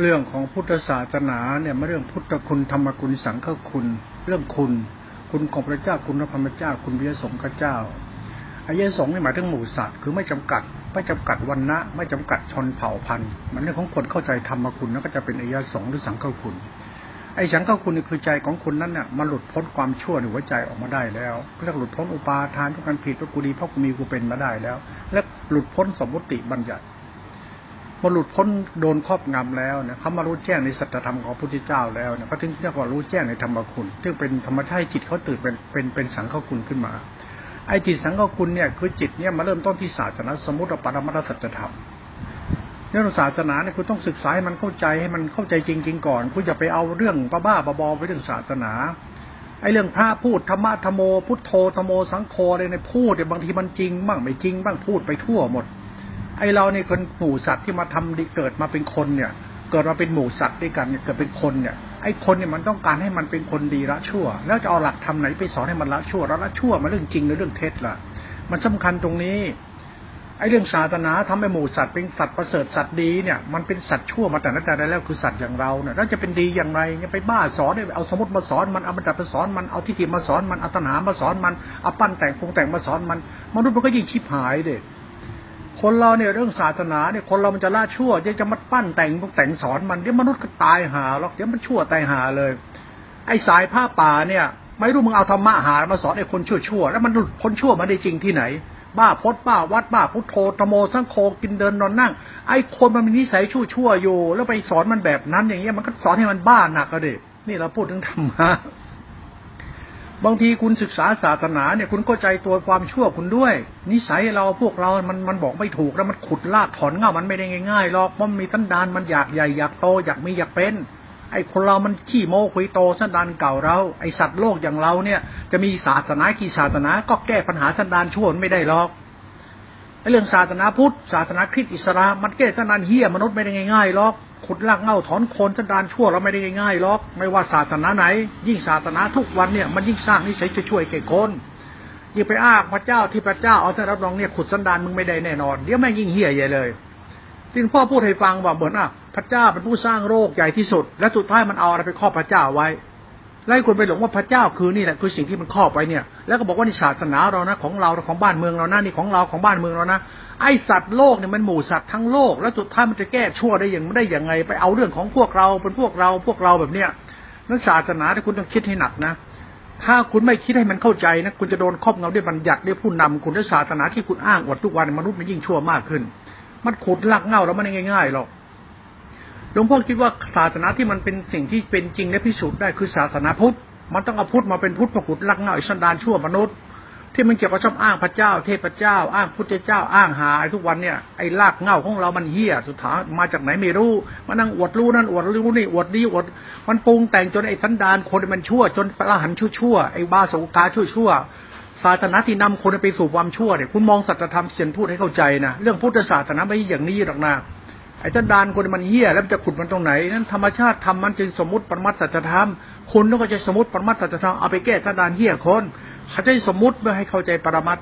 เรื่องของพุทธศาสนาเนี่ยมาเรื่องพุทธคุณธรรมคุณสังฆคุณ เรื่องคุณ คุณของพระเจ้าคุณพระธรรมเจ้า คุณพระสงฆ์เจ้าอายะสงฆ์นี่หมายถึงหมู่สัตว์คือไม่จำกัด ไม่จำกัดวันนะไม่จำกัดชนเผ่าพันธุ์มันเรื่องของคนเข้าใจธรรมคุณแล้วก็จะเป็นอายะสงฆ์หรือสังฆคุณไอ้สังฆคุณนี่คือใจของคุณนั้นเนี่ยมาหลุดพ้นความชั่วในหัวใจออกมาได้แล้วเรียกหลุดพ้นอุปาทานทุกการผิดทุกกูดีเพราะกูมีกูเป็นมาได้แล้ว และหลุดพ้นสมมติบัญญัติ มาหลุดพ้นโดนครอบงำแล้วเนี่ยเขามารู้แจ้งในสัจธรรมของพระพุทธเจ้าแล้วเนี่ยเขาถึงเรียกว่ารู้แจ้งในธรรมคุณซึ่งเป็นธรรมชาติจิตเขาตื่นเป็นเป็นเป็นสังฆคุณขึ้นมา ไอ้จิตสังฆคุณเนี่ยคือจิตเนี่ยมาเริ่มต้นที่ศาสนาสมมติปรมัตสัจธรรมเรื่องศาสนาเนี่ยคุณต้องศึกษาให้มันเข้าใจให้มันเข้าใจจริง ๆ ก่อนคุณอย่าไปเอาเรื่องบ้าๆบอๆไปเรื่องศาสนาไอ้เรื่องพระพูดธรรมะธรรมโม พุทโธธรรมโมสังโฆอะไรในพูดเนี่ยบางทีมันจริงบ้างไม่จริงบ้างพูดไปทั่วหมด ไอเราเนี่ยคนหมู่สัตว์ที่มาทำดีเกิดมาเป็นคนเนี่ย เกิดมาเป็นหมู่สัตว์ด้วยกันเนี่ยเกิดเป็นคนเนี่ยไอคนเนี่ยมันต้องการให้มันเป็นคนดีละชั่ว แล้วจะเอาหลักทำไหนไปสอนให้มันละชั่วละละชั่วมันเรื่องจริงหรือเรื่องเท็จล่ะ มันสำคัญตรงนี้ไอเรื่องศาสนาทำให้หมู่สัตว์เป็นสัตว์ประเสริฐสัตว์ดีเนี่ยมันเป็นสัตว์ชั่วมาแต่นั้นแต่แล้วคือสัตว์อย่างเราเนี่ยแล้วจะเป็นดีอย่างไรเนี่ยไปบ้าสอนเอาสมมติมาสอนมันเอาบรรดามาสอนมันเอาทิฏฐิมาสอนมันเอาตนามาสอนมันเอาปั้นแต่งปรุงแต่งมาสอนมันมนุษย์มันก็ยิ่งชิบหายเด็ คนเราเนี่ยเรื่องศาสนาเนี่ยคนเรามันจะละชั่วจะจะมาปั้นแต่งพวกแต่งสอนมันเดี๋ยวมนุษย์ก็ตายหาหรอกเดี๋ยวมันชั่วตายหาเลย ไอ้สายผ้าป่าเนี่ย ไม่รู้มึงเอาธรรมะหามาสอนไอ้คนชั่วชั่วแล้วมันคนชั่วมาได้จริงที่ไหน บ้าพดบ้าวัดบ้าพุทโธธโมสังโฆกินเดินนอนนั่ง ไอ้คนมันมีนิสัยชั่วชั่วอยู่ แล้วไปสอนมันแบบนั้นอย่างเงี้ยมันก็สอนให้มันบ้าหนักก็เด็นี่เราพูดถึงธรรมะ บางทีคุณศึกษาศาสนาเนี่ยคุณก็ใจตัวความชั่วคุณด้วย นิสัยเราพวกเรามันมันบอกไม่ถูกแล้วมันขุดลากถอนเงามันไม่ได้ง่ายๆหรอกมันมีสันดานมันอยากใหญ่อยากโตอยากมีอยากเป็น ไอ้คนเรามันขี้โม้คุยโตสันดานเก่าเรา ไอ้สัตว์โลกอย่างเราเนี่ย จะมีศาสนากี่ศาสนาก็แก้ปัญหาสันดานชั่วไม่ได้หรอก เรื่องศาสนาพุทธศาสนาคริสต์อิสลามมันแก้สันดานเฮียมนุษย์ไม่ได้ง่ายๆหรอกขุดลากเง่าถอนโคนสันดานชั่วเราไม่ได้ง่ายๆหรอกไม่ว่าศาสนาไหน ยิ่งศาสนาทุกวันเนี่ยมันยิ่งสร้างนิสัยจะช่วยแก่คนยิ่งไปอ้างพระเจ้าที่พระเจ้าเอาท่านรับรองเนี่ยขุดสันดานมึงไม่ได้แน่นอนเดี๋ยวแม่งยิ่งเหี้ยใหญ่เลยที่พ่อพูดให้ฟังว่าเหมือนอะพระเจ้าเป็นผู้สร้างโรคใหญ่ที่สุด และสุดท้ายมันเอาอะไรไปครอบพระเจ้าไว้ ไล่คนไปหลงว่าพระเจ้าคือนี่แหละคือสิ่งที่มันครอบไว้เนี่ย แล้วก็บอกว่านี่ศาสนาเรานะของเราของบ้านเมืองเรานะนี่ของเราของบ้านเมืองเรานะไอสัตว์โลกเนี่ยมันหมู่สัตว์ทั้งโลก แล้วสุดท้ายมันจะแก้ชั่วได้อย่างไม่ได้อย่างไง ไปเอาเรื่องของพวกเราเป็นพวกเราพวกเราแบบเนี้ยนั้นศาสนาที่คุณต้องคิดให้หนักนะ ถ้าคุณไม่คิดให้มันเข้าใจนะคุณจะโดนครอบงำด้วยบัญญัติด้วยผู้นำคุณด้วยศาสนาที่คุณอ้างอวดทุกวันมนุษย์มันยิ่งชั่วมากขึ้น มันขุดลักเง่าแล้วมันง่ายๆหรอก ลวงพ่อคิดว่าศาสนาที่มันเป็นสิ่งที่เป็นจริงและพิสูจน์ได้คือศาสนาพุทธ มันต้องเอาพุทธมาเป็นพุทธมาขุดลักเงาอิสันดานชั่วมนุษย์ ที่มันเกี่ยวกับชอบอ้างพระเจ้า เทพเจ้า อ้างพุทธเจ้าอ้างหาไอ้ทุกวันเนี่ยไอ้ลากเงาของเรามันเฮี้ยสุดท้ายมาจากไหนไม่รู้มานั่งอวดรู้นั่นอวดรู้นี่อวดดีอวดมันปรุงแต่งจนไอ้สันดานคนมันชั่ว จนพระหันชั่วชั่วไอ้บาสุกาชั่วชั่วศาสนาที่นำคนไปสู่ความชั่วเนี่ยคุณมองสัจธรรมเสียนพูดให้เข้าใจนะเรื่องพุทธศาสนาไม่อย่างนี้หรอกนะ ไอ้สันดานคนมันเฮี้ยแล้วจะขุดมันตรงไหนนั้นธรรมชาติทำมันจึงสมมติปรมัตสัจธรรมคุณต้องก็จะสมมติปรมัตสัจธรรมเอาไปแก้สันดานเฮี้ยคนเขาจะสมมติเพื่อให้เข้าใจปรมัต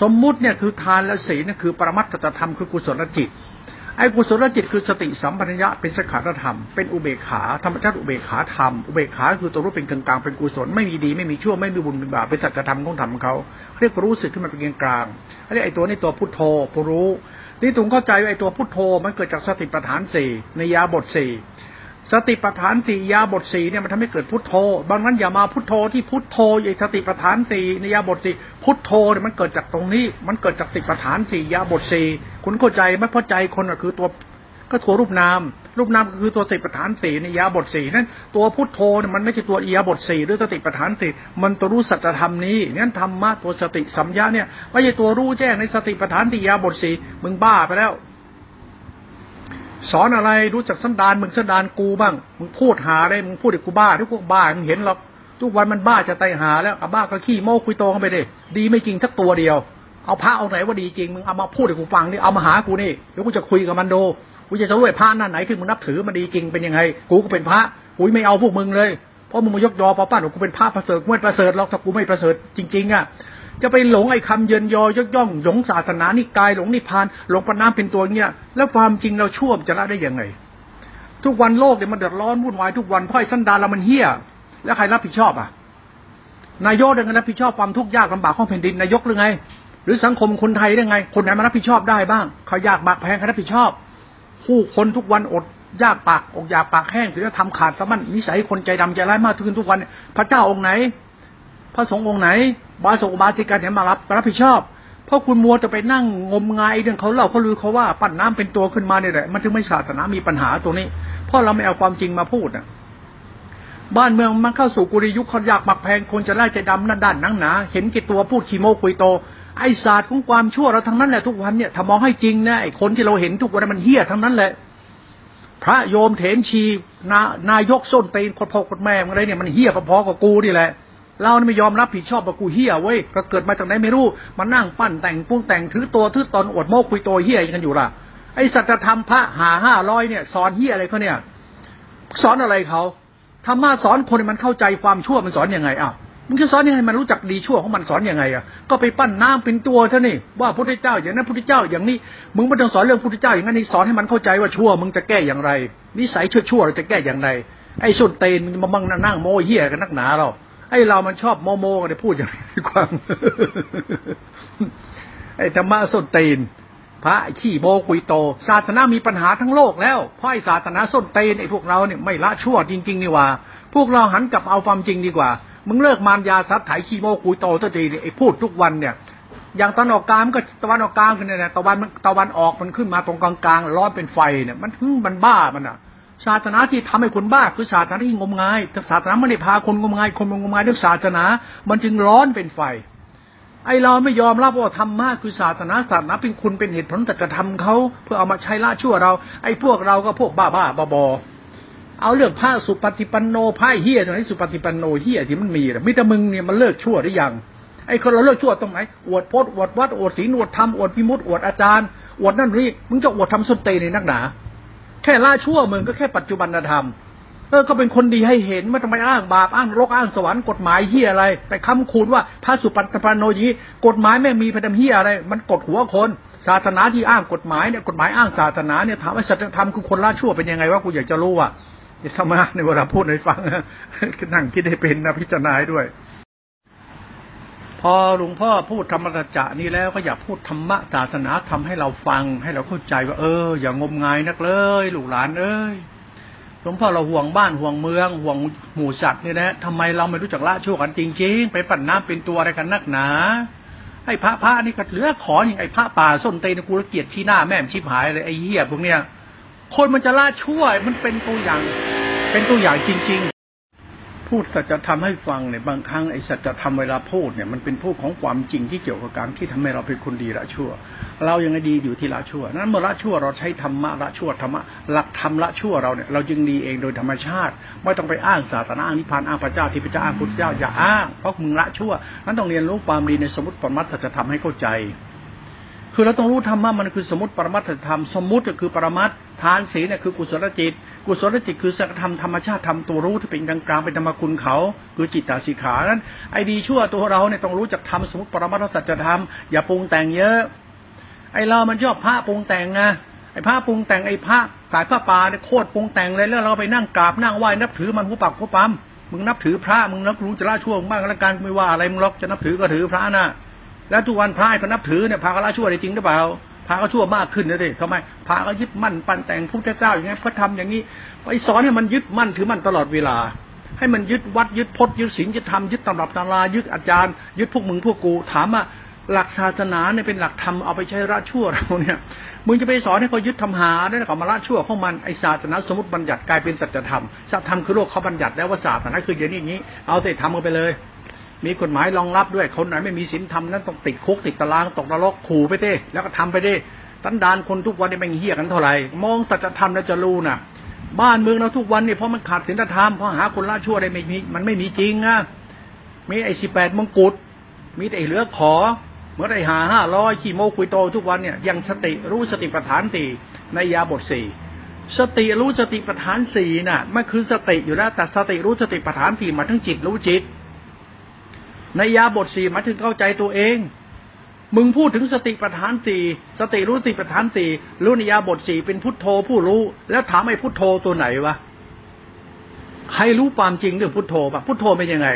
สมมุติเนี่ยคือทานและศีลนั่นคือปรมัตถธรรมคือกุศลจิต ไอ้กุศลจิตคือสติสัมปัญญะเป็นสขาธรรม เป็นอุเบกขาธรรมชาติอุเบกขาธรรม อุเบกขาคือตัวรู้เป็นกลางกลางเป็นกุศลไม่มีดีไม่มีชั่วไม่มีบุญเป็นบาปเป็นสัจธรรมของธรรมเขาเรียกรู้สึกขึ้นมาเป็นกลางกลางเรียกไอ้ตัวนี้ตัวพุทโธผู้รู้นี่ถุงเข้าใจว่าไอ้ตัวพุทโธมันเกิดจากสติปัฏฐานสี่ในยาบทสี่ สติปัฏฐานสี่ยาบทสี่เนี่ยมันทำให้เกิดพุทโธบางนั้นอย่ามาพุทโธที่พุทโธอย่สติปัฏฐานสี่ในยาบทสี่พุทโธเนี่ยมันเกิดจากตรงนี้ มันเกิดจากสติปัฏฐานสี่ยาบทสี่คุณเข้าใจไหมเพราะใจคนก็คือตัวก็ตัวรูปนาม รูปนามก็คือตัวสติปัฏฐานสี่ในยาบทสี่นั้นตัวพุทโธเนี่ยมันไม่ใช่ตัวยาบทสี่หรือสติปัฏฐานสี่มันตัวรู้สัจธรรมนี้นั้นธรรมะตัวสติสัมยาเนี่ยไม่ใช่ตัวรู้แจ้งในสติปัฏฐานสี่ยาบทสี่มึงบ้าไปแล้ว สอนอะไรรู้จักสันดานมึงสันดานกูบ้างมึงพูดหาได้มึงพูดเด็กกูบ้าทุกพวกบ้ามึงเห็นหรอกทุกวันมันบ้าจะไตหาแล้วกับบ้าก็ขี้โม้คุยโตกันไปดิดีไม่จริงสักตัวเดียว เอาพระเอาไหนว่าดีจริงมึงเอามาพูดให้กูฟังนี่เอามาหากูนี่เดี๋ยวกูจะคุยกับมันดูกูจะจะรู้ไอ้พระนั่นไหนที่มึงนับถือมันดีจริงเป็นยังไง กูก็เป็นพระกูไม่เอาพวกมึงเลยเพราะมึงมายกยอปอป้านกูเป็นพระประเสริฐกูไม่ประเสริฐหรอกถ้ากูไม่ประเสริฐจริงๆอะ จะไปหลงไอ้คำเยินยอยกย่องหลงศาสนานี่กายหลงนิพพานหลงปน้ำเป็นตัวเงี้ยแล้วความจริงเราชั่วจะละได้ยังไง ทุกวันโลกเนี่ยมันเดือดร้อนวุ่นวายทุกวันเพราะไอ้สันดานเรามันเฮี้ยแล้วใครรับผิดชอบอะ นายกเรื่องรับผิดชอบความทุกข์ยากลำบากของแผ่นดินนายกหรือไง หรือสังคมคนไทยได้ไง คนไหนมารับผิดชอบได้บ้างเขายากบากแพงใครรับผิดชอบ ผู้คนทุกวันอดยากปากอกอยากปากแห้งถือว่าทำขาดสมันนิสัยคนใจดำใจร้ายมากขึ้นทุกวัน พระเจ้าองค์ไหน พระสงฆ์องค์ไหน บาสกบาสิกาเนี่ยมารับรับผิดชอบ เพราะคุณมัวจะไปนั่งงมงายเรื่องเขาเล่าเขาลือเขาว่าปั้นน้ำเป็นตัวขึ้นมาเนี่ยแหละมันถึงไม่ศาสนามีปัญหาตรงนี้ เพราะเราไม่เอาความจริงมาพูดอะบ้านเมืองมันเข้าสู่กุริยุคเขายากหมักแพงคนจะไล่ใจดำนั่นด้านนังหนา เห็นกี่ตัวพูดขีโมกุยโต ไอศาสตร์ของความชั่วเราทั้งนั้นแหละทุกวันเนี่ยถ้ามองให้จริงนะไอคนที่เราเห็นทุกวันมันเฮี้ยทั้งนั้นแหละ พระโยมเถนชีนานายกส้นตีนคนพ่อคนแม่อะไรเนี่ยมันเฮี้ยพอๆกับกูนี่แหละ เราไม่ยอมรับผิดชอบกับกูเฮียเว้ยก็เกิดมาจากไหนไม่รู้มานั่งปั้นแต่งปุ้งแต่งถือตัวถือตนอวดโมกุยโตเฮียกันอยู่ล่ะไอสัจธรรมพระหาห้าร้อยเนี่ย สอนเฮียอะไรเขาเนี่ย สอนอะไรเขาธรรมะสอนคนมันเข้าใจความชั่วมันสอนยังไงอ้าวมึงจะสอนยังไงมันรู้จักดีชั่วของมันสอนยังไงอะก็ไปปั้นน้ำเป็นตัวเท่านี่ว่าพระเจ้าอย่างนั้นพระเจ้าอย่างนี้มึงไม่ต้องสอนเรื่องพระเจ้าอย่างนั้นนี่สอนให้มันเข้าใจว่าชั่วมึงจะแก้อย่างไรนิสัยชั่วชั่วเราจะแก้อย่างไรไอ้ส่วนเตนมันมั่งนั่งโมเฮียกันนักหนาเรา อ้เรามันชอบโมโมกันพูดอย่างนี้ความไอ้ธรรมะส้นเตนพระขี้โมกุยโต ศาสนามีปัญหาทั้งโลกแล้วเพราะไอ้ศาสนาส้นเตนไอ้พวกเราเนี่ยไม่ละชั่วจริง ๆ นี่ว่า พวกเราหันกลับเอาความจริงดีกว่า มึงเลิกมารยาซัดไถขี้โมกุยโตสักทีไอ้พูดทุกวันเนี่ยอย่างตะวันออกกลางก็ตะวันออกกลางขึ้นเนี่ยตะวันตะวันออกมันขึ้นมาตรงกลางๆร้อนเป็นไฟเนี่ย มันมันบ้ามันอะ ศาสนาที่ทำให้คนบ้าคือศาสนาที่งมงายแต่ศาสนาไม่ได้พาคนงมงาย คนงมงายด้วยศาสนา มันจึงร้อนเป็นไฟ ไอเราไม่ยอมรับว่าธรรมะคือศาสนาศาสนาเป็นคุณเป็นเหตุผลแต่กระทำเขาเพื่อเอามาใช้ละชั่วเรา ไอพวกเราก็พวกบ้าบ้าบอบอเอาเรื่องพระสุปฏิปันโนพระเฮียตรงนี้สุปฏิปันโนเฮียที่มันมีมิตรมึงเนี่ยมันเลิกชั่วหรือยังไอ้คนเราเลิกชั่วตรงไหนอวดพจน์อวดวัดอวดศีลอวดธรรมอวดพิมุตอวดอาจารย์อวดนั่นนี่มึงจะอวดทำส้นเตในนักหนา แค่ละชั่วมึงก็แค่ปัจจุบันธรรมเออก็เป็นคนดีให้เห็นไม่ต้องไปอ้างบาปอ้างโลกอ้างสวรรค์กฎหมายเฮียอะไร ไปคำคูณว่าพระสุปัตตปานโนยีกฎหมายไม่มีพระดำเฮียอะไร มันกดหัวคน ศาสนาที่อ้างกฎหมายเนี่ยกฎหมายอ้างศาสนาเนี่ยถามว่าสัจธรรมคือคนละชั่วเป็นยังไงว่ากูอยากจะรู้อะจะสมาในเวลาพูดให้ฟังนั่งคิดให้เป็นนะพิจารณาด้วย พอหลวงพ่อพูดธรรมะจะนี่แล้วก็อยากพูดธรรมะศาสนาทำให้เราฟัง ให้เราเข้าใจว่า เออ อย่างมงายนักเลยลูกหลานเอ้ยหลวงพ่อเราห่วงบ้านห่วงเมือง ห่วงหมู่สัตว์เนี่ยนะทำไมเราไม่รู้จักละชั่วกันจริง ๆ ไปปั่นน้ำเป็นตัวอะไรกันนักหนาไอ้พระพระนี่ก็เหลือขออย่างไอ้พระป่าส้นเตนกูเกียดที่หน้าแม่มชิบหายเลยไอ้เหี้ยพวกเนี้ยคนมันจะละชั่วมันเป็นตัวอย่าง เป็นตัวอย่างจริง ๆ พูดสัจธรรมให้ฟังเนี่ยบางครั้งไอ้สัจธรรมเวลาพูดเนี่ยมันเป็นพูดของความจริงที่เกี่ยวกับการที่ทำให้เราเป็นคนดีละชั่ว เรายังไงดีอยู่ที่ละชั่วนั้นเมื่อละชั่วเราใช้ธรรมะละชั่วธรรมะหลักธรรมละชั่วเราเนี่ยเราจึงดีเองโดยธรรมชาติ ไม่ต้องไปอ้างศาสนาอ้างนิพพานอ้างพระเจ้าที่พระเจ้าอ้างพุทธเจ้าอย่าอ้างเพราะมึงละชั่วนั้นต้องเรียนรู้ความดีในสมมติปรมัตถจะทำให้เข้าใจคือเราต้องรู้ธรรมะมันคือสมมติปรมัตถธรรมสมมติก็คือปรมัตทานศีลเนี่ยคือกุศลจิต กุศลจิตคือสัจธรรมธรรมชาติธรรมตัวรู้ที่เป็นกลางกลางเป็นธรรมคุณเขาคือจิตตาสิขานั้นไอ้ดีชั่วตัวเราเนี่ยต้องรู้จักทำสมมติปรมัตถสัจธรรมอย่าปรุงแต่งเยอะ ไอ้เรามันชอบพระปรุงแต่งไงไอ้พระปรุงแต่งไอ้พระสายพระป่าเนี่ยโคตรปรุงแต่งเลยแล้วเราไปนั่งกราบนั่งไหว้นับถือมันผู้ปักผู้ปั๊มมึงนับถือพระมึงนับรู้จะละชั่วบ้างแล้วกันไม่ว่าอะไรมึงล็อกจะนับถือก็ถือพระน่ะแล้วทุกวันพระก็นับถือเนี่ยพระก็ละชั่วได้จริงหรือเปล่า พระก็ชั่วมากขึ้นนะดิทำไมพระก็ยึดมั่นปันแต่งพุทธเจ้าอย่างนี้พระธรรมอย่างนี้ไปสอนให้มันยึดมั่นถือมั่นตลอดเวลา ให้มันยึดวัดยึดพจน์ยึดศีลยึดธรรมยึดตำรับตำรายึดอาจารย์ ยึดพวกมึงพวกกูถามว่าหลักศาสนาเนี่ยเป็นหลักธรรมเอาไปใช้ละชั่วเราเนี่ยมึงจะไปสอนให้เขายึดทำหาได้กับมาละชั่วของมันไอศาสนาสมมติบัญญัติกลายเป็นสัจธรรมสัจธรรมคือโลกเขาบัญญัติแล้วว่าศาสนาคืออย่างนี้อย่างนี้ เอาแต่ทำกันไปเลย มีกฎหมายรองรับด้วยคนไหนไม่มีศีลธรรมนั้นต้องติดคุกติดตารางตกนรกขู่ไปเต้แล้วก็ทำไปเต้ตันดานคนทุกวันนี่มันเหี้ยกันเท่าไหร่มองสัจธรรมแล้วจะรู้น่ะ บ้านเมืองเราทุกวันนี่เพราะมันขาดศีลธรรมเพราะหาคนละชั่วได้ไม่มีมันไม่มีจริงอะมีไอ้สิบแปดมงกุฎมีแต่เหลือขอเมื่อได้หาห้าร้อยขี่โมคุยโตทุกวันเนี่ยยังสติรู้สติปัฏฐานตีในยาบทสี่สติรู้สติปัฏฐานสี่น่ะมันคือสติอยู่แล้วแต่สติรู้สติปัฏฐานสี่มาทั้งจิตรู้จิต ในยาบทสี่หมายถึงเข้าใจตัวเอง มึงพูดถึงสติปัฏฐานสี่สติรู้สติปัฏฐานสี่รู้นิยาบทสี่เป็นพุทโธผู้รู้ แล้วถามไอ้พุทโธตัวไหนวะใครรู้ความจริงเรื่องพุทโธปะพุทโธเป็นยังไง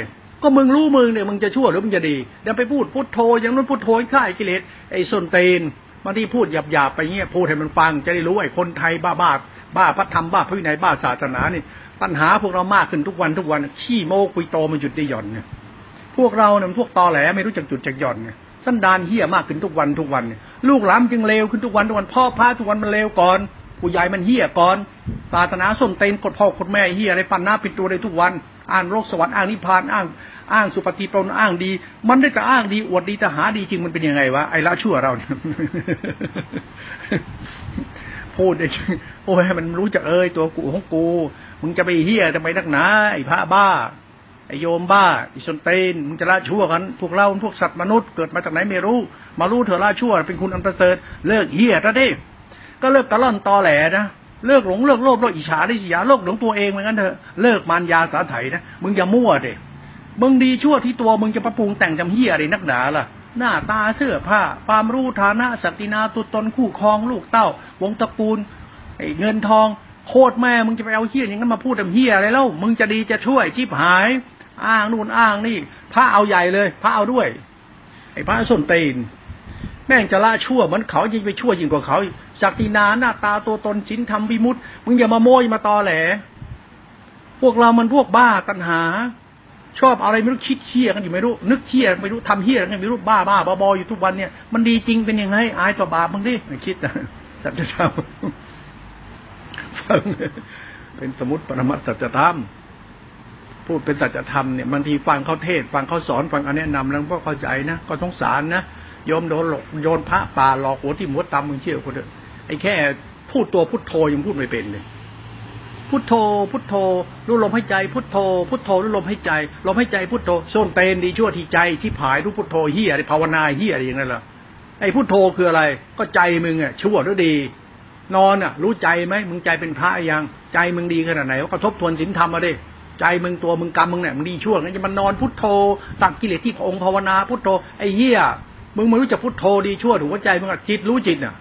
ก็มึงรู้มึงเนี่ยมึงจะชั่วหรือมึงจะดีเดี๋ยวไปพูดพุทโธอย่างนั้นพุทโธข่ายกิเลสไอ้ส้นเตนบางที่พูดหยาบๆไปเงี้ยพูดให้มันฟัง จะได้รู้ไอ้คนไทยบ้าบ้าบ้าพระธรรมบ้าพระวินัยบ้าศาสนานี่ปัญหาพวกเรามากขึ้นทุกวันทุกวันขี้โมกุยโตมันหยุดได้หย่อนเนี่ย พวกเราเนี่ยพวกตอแหลไม่รู้จักจุดจักหย่อนเนี่ยสันดานเฮี้ยมากขึ้นทุกวันทุกวันเนี่ยลูกหลานจึงเลวขึ้นทุกวันทุกวันพ่อพระทุกวันมันเลวก่อนผู้ใหญ่มันเฮี้ยก่อนศาสนาส้มเตนกดพ่อกดแม่เฮี้ยอะไรปันหน้าปิดตัวได้ทุกวันอ้างโรคสวรรค์อ้างนิพพานอ้างอ้างสุปฏิปนอ้างดี มันได้แต่อ้างดีอวดดีแต่หาดีจริงมันเป็นยังไงวะไอ้ละชั่วเราเนี่ยพูดได้โอ้ยมันรู้จักเอ้ยตัวกูของกู มึงจะไปเฮี้ยจะไปนักหนาไอ้พระบ้า ไอโยมบ้าอิชนเตนมึงจะละชั่วกัน พวกเราพวกสัตว์มนุษย์เกิดมาจากไหนไม่รู้ มารู้เถอะละชั่ว เป็นคุณอันประเสริฐเลิกเฮี้ยซะดิก็เลิกตะล่อนตอแหลนะเลิกหลงเลิกโลภเลิกอิจฉาได้สิยาโลกหลงตัวเองเหมือนกันเถอะเลิกมารยาสาไถนะมึงอย่ามั่วเด็มึงดีชั่วที่ตัวมึงจะประปรุงแต่งจำเฮียอะไรนักหนาล่ะ หน้าตาเสื้อผ้าความรู้ฐานะศักดินาตุตนคู่ครองลูกเต้า วงตระกูลไอ้เงินทองโคตรแม่มึงจะไปเอาเฮียอย่างนั้นมาพูดจำเฮียอะไรแล้วมึงจะดีจะช่วยชิบหาย อ้างนู่นอ้างนี่พระเอาใหญ่เลย พระเอาด้วย ไอ้พระส้นตีน แม่งจะละชั่วเหมือนเขายิ่งไปชั่วยิ่งกว่าเขาศักดินาหน้าตาตัวตนชินทำวิมุตมึงอย่ามาโมยมาตอแหล พวกเรามันพวกบ้าตัณหา ชอบอะไรไม่รู้คิดเชี่ยกันอยู่ไม่รู้ นึกเชี่ยไม่รู้ทำเฮี้ยกันไม่รู้บ้าบ้าบออยู่ทุกวันเนี่ยมันดีจริงเป็นยังไงอายต่อบาปมึงดิคิดนะสัจธรรมเป็นสมุติปรมัตสัจธรรม พูดเป็นสัจธรรมเนี่ยบางทีฟังเขาเทศ ฟังเขาสอนฟังอันแนะนำแล้วก็เข้าใจนะก็สงสารนะโยมโดนหลอกโยนพระป่าหลอกหัวที่หัวตำมึงเชื่อคนเถอะไอ้แค่พูดตัวพุทโธยังพูดไม่เป็นเลยพุทโธ พุทโธรู้ลมให้ใจ พุทโธ พุทโธรู้ลมให้ใจ ลมให้ใจพุทโธโซนเตนดีชั่วที่ใจที่ผายรู้พุทโธเฮียอะไรภาวนาเฮียอะไรอย่างนั้นเหรอไอ้พุทโธคืออะไร ก็ใจมึงอะชั่วหรือดี นอนอะ รู้ใจไหมมึงใจเป็นพระยังใจมึงดีขนาดไหนก็ทบทวนศีลธรรมมาดิ ใจมึงตัวมึงกรรมมึงเนี่ยมึงดีชั่วงั้นจะมานอนพุทโธตักกิเลสที่องค์ภาวนาพุทโธไอ้เหี้ยมึงไม่รู้จะพุทโธดีชั่วถูกว่าใจมึงจิตรู้จิตน่ะ